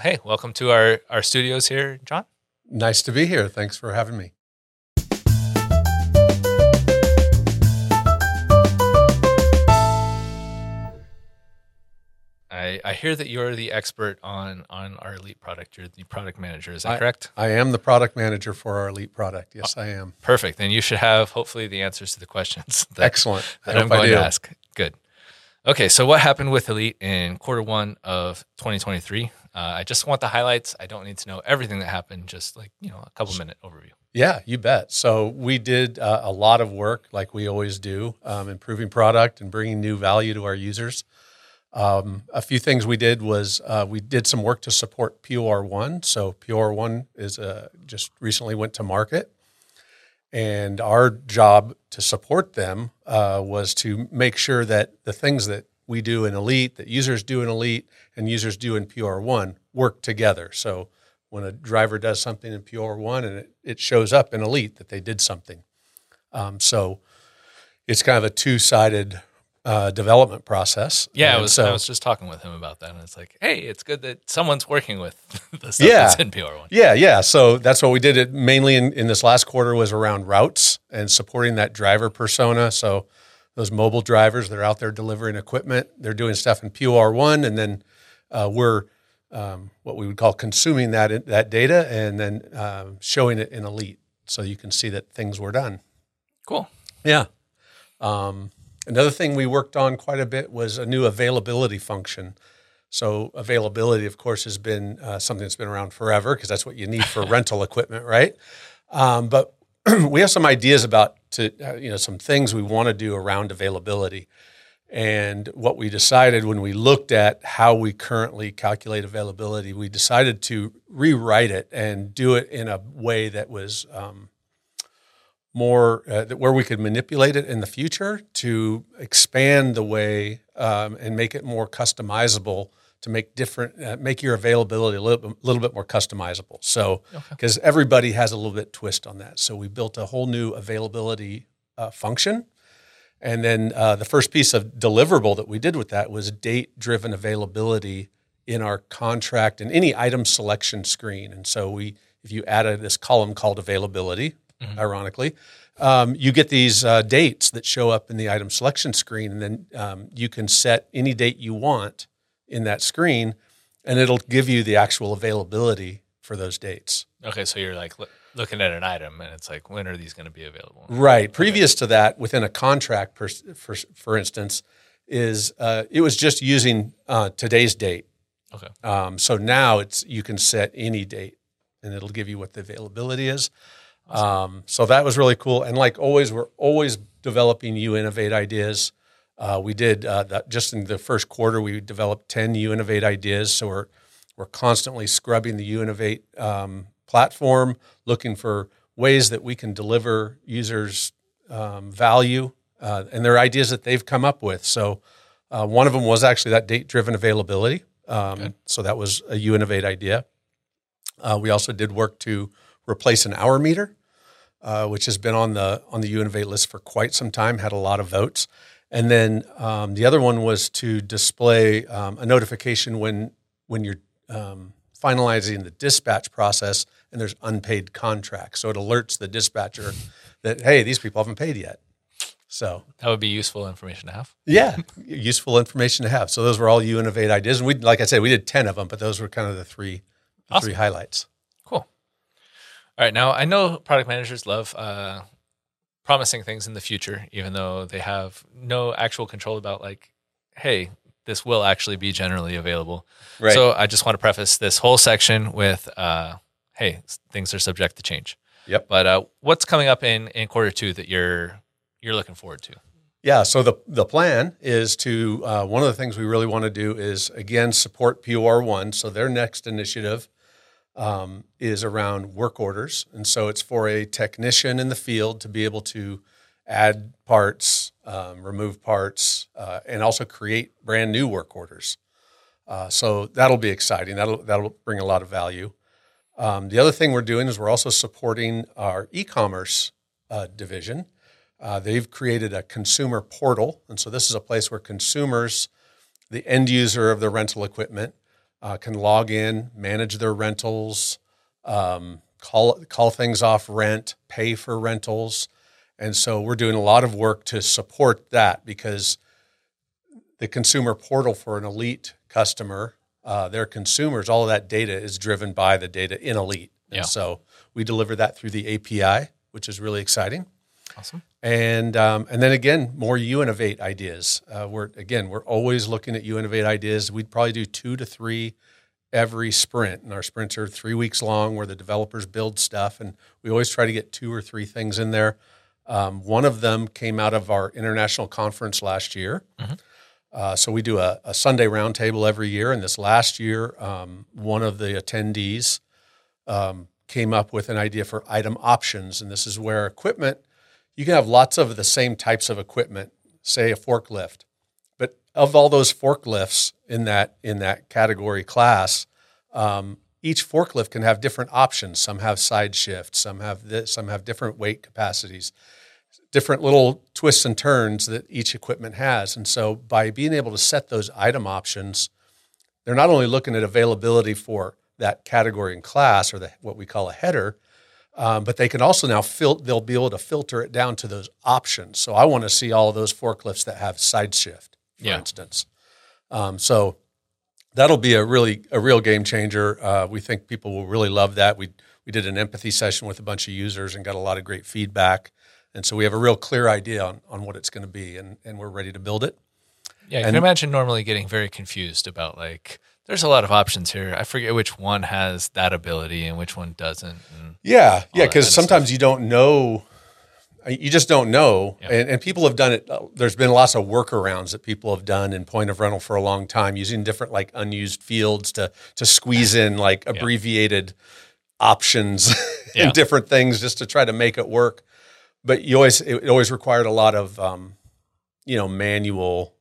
Hey, welcome to our, our studios here, John. Nice to be here. Thanks for having me. I, I hear that you're the expert on on our elite product. You're the product manager. Is that I, correct? I am the product manager for our elite product. Yes, I am. Perfect. Then you should have hopefully the answers to the questions that, Excellent. that I'm going to ask. Good. Okay, so what happened with Elite in quarter one of 2023? Uh, I just want the highlights. I don't need to know everything that happened. Just like you know, a couple minute overview. Yeah, you bet. So we did uh, a lot of work, like we always do, um, improving product and bringing new value to our users. Um, a few things we did was uh, we did some work to support POR one. So POR one is uh, just recently went to market, and our job to support them uh, was to make sure that the things that we do in Elite, that users do in Elite, and users do in PR1 work together. So when a driver does something in PR1 and it, it shows up in Elite that they did something, um, so it's kind of a two sided uh, development process. Yeah, I was so, I was just talking with him about that, and it's like, hey, it's good that someone's working with the stuff Yeah. that's in PR one. yeah, yeah. So that's what we did. It mainly in, in this last quarter was around routes and supporting that driver persona. So those mobile drivers, they're out there delivering equipment. They're doing stuff in POR one, and then uh, we're um, what we would call consuming that that data and then um, showing it in Elite, so you can see that things were done. Cool. Yeah. Um, another thing we worked on quite a bit was a new availability function. So availability, of course, has been uh, something that's been around forever because that's what you need for rental equipment, right? Um, but we have some ideas about to uh, you know some things we want to do around availability. And what we decided when we looked at how we currently calculate availability, we decided to rewrite it and do it in a way that was um, more uh, where we could manipulate it in the future to expand the way um, and make it more customizable to make different uh, make your availability a little, little bit more customizable. So because everybody has a little bit twist on that. So we built a whole new availability uh, function. And then uh, the first piece of deliverable that we did with that was date driven availability in our contract and any item selection screen. And so we, if you added this column called availability, ironically, um, you get these uh, dates that show up in the item selection screen, and then um, you can set any date you want in that screen, and it'll give you the actual availability for those dates. Okay, so you're like loo- looking at an item, and it's like, when are these going to be available? Right. Previous to that, within a contract, for for, for instance, is uh, it was just using uh, today's date. Okay. Um, so now it's you can set any date, and it'll give you what the availability is. Um, so that was really cool. And like always, we're always developing new innovate ideas. Uh, we did uh, that just in the first quarter. We developed ten new innovate ideas. So we're we're constantly scrubbing the Uinnovate um, platform, looking for ways that we can deliver users um, value uh, and their ideas that they've come up with. So uh, one of them was actually that date-driven availability. Um, So that was a U Innovate idea. Uh, we also did work to replace an hour meter, uh, which has been on the on the Uinnovate list for quite some time. Had a lot of votes. And then um, the other one was to display um, a notification when when you're um, finalizing the dispatch process and there's unpaid contracts. So it alerts the dispatcher that hey, these people haven't paid yet. So That would be useful information to have. yeah, useful information to have. So those were all Uinnovate ideas, and we like I said, we did ten of them, but those were kind of the three the Awesome. three highlights. Cool. All right. Now, I know product managers love uh, promising things in the future, even though they have no actual control about, like, hey, this will actually be generally available. Right. So I just want to preface this whole section with, uh, hey, things are subject to change. Yep. But uh, what's coming up in, in quarter two that you're you're looking forward to? Yeah. So the the plan is to uh, one of the things we really want to do is again support POR one. So their next initiative um, is around work orders, and so it's for a technician in the field to be able to add parts, um, remove parts, uh, and also create brand new work orders. Uh, so that'll be exciting. That'll that'll bring a lot of value. Um, the other thing we're doing is we're also supporting our e-commerce uh, division. Uh, they've created a consumer portal, and so this is a place where consumers, the end user of the rental equipment, uh, can log in, manage their rentals, um, call call things off rent, pay for rentals, and so we're doing a lot of work to support that because the consumer portal for an elite customer, uh, their consumers, all of that data is driven by the data in elite, and so we deliver that through the API, which is really exciting Awesome. and um, and then again more Uinnovate ideas. Uh, we're again we're always looking at Uinnovate ideas. We'd probably do two to three every sprint and our sprints are three weeks long where the developers build stuff and we always try to get two or three things in there. Um, one of them came out of our international conference last year. Uh, so we do a, a sunday roundtable every year and this last year um, one of the attendees um, came up with an idea for item options and this is where equipment you can have lots of the same types of equipment, say a forklift. But of all those forklifts in that in that category class, um, each forklift can have different options. Some have side shifts, some have this, some have different weight capacities, different little twists and turns that each equipment has. And so by being able to set those item options, they're not only looking at availability for that category and class or the, what we call a header, um, but they can also now fil- they'll be able to filter it down to those options. So I want to see all of those forklifts that have side shift, for Yeah. instance. Um, so that'll be a really a real game changer. Uh, we think people will really love that. We we did an empathy session with a bunch of users and got a lot of great feedback. And so we have a real clear idea on, on what it's going to be, and, and we're ready to build it. Yeah, you And- can imagine normally getting very confused about like, there's a lot of options here. I forget which one has that ability and which one doesn't. Yeah, yeah, that kind because of sometimes you don't know. You just don't know, Yeah. and, and people have done it. uh, There's been lots of workarounds that people have done in point of rental for a long time, using different like unused fields to to squeeze in like abbreviated options Yeah. and different things just to try to make it work. But you always it always required a lot of um, you know manual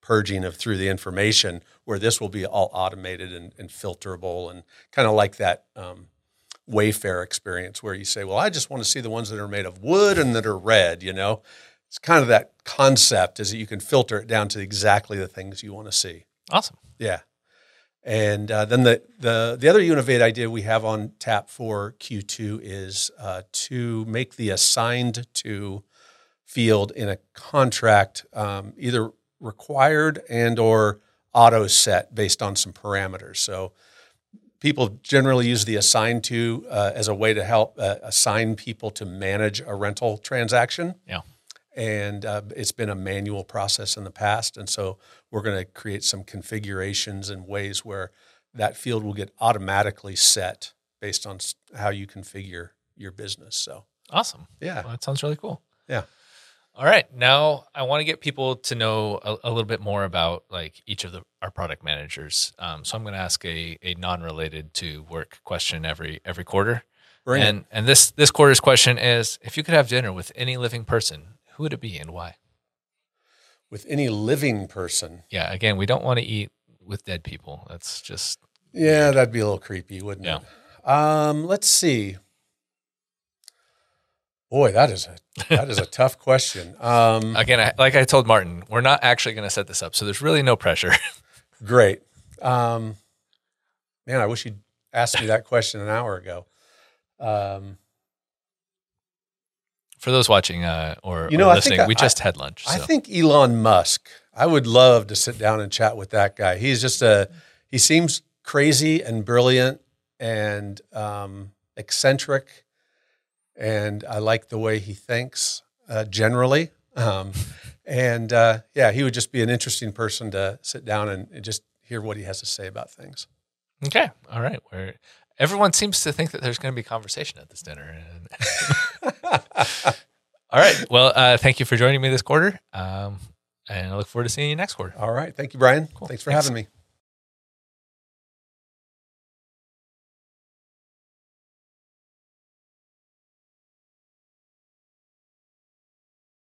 purging of through the information. Where this will be all automated and, and filterable and kind of like that. Um, Wayfair experience where you say, "Well, I just want to see the ones that are made of wood and that are red." You know, it's kind of that concept is that you can filter it down to exactly the things you want to see. awesome. Yeah, and uh, then the the the other Uinnovate idea we have on tap for Q two is uh, to make the assigned to field in a contract um, either required and or auto set based on some parameters. So people generally use the assign to uh, as a way to help uh, assign people to manage a rental transaction. Yeah. And uh, it's been a manual process in the past. And so we're going to create some configurations and ways where that field will get automatically set based on how you configure your business. So, Awesome. yeah. Well, that sounds really cool. Yeah. All right. Now I want to get people to know a, a little bit more about like each of the our product managers. Um, so I'm going to ask a, a non-related to work question every every quarter. And and this this quarter's question is: If you could have dinner with any living person, who would it be and why? With any living person. Yeah. Again, we don't want to eat with dead people. That's just Yeah, that'd be a little creepy, wouldn't Yeah. it? Um, let's see. Boy, that is a that is a tough question. Um, again, I, like I told Martin, we're not actually going to set this up, so there's really no pressure. great. Um, man, I wish you'd asked me that question an hour ago. Um, For those watching uh, or, You know, or I think listening, I- we just had lunch. So. I think Elon Musk. I would love to sit down and chat with that guy. He's just a. He seems crazy and brilliant and um, eccentric, and I like the way he thinks uh, generally. Um, and uh, yeah, he would just be an interesting person to sit down and, just hear what he has to say about things. Okay. All right. Where everyone seems to think that there's going to be conversation at this dinner. All right. Well, uh, thank you for joining me this quarter. Um, and I look forward to seeing you next quarter. All right, thank you, Brian. Cool. Thanks for Thanks. having me.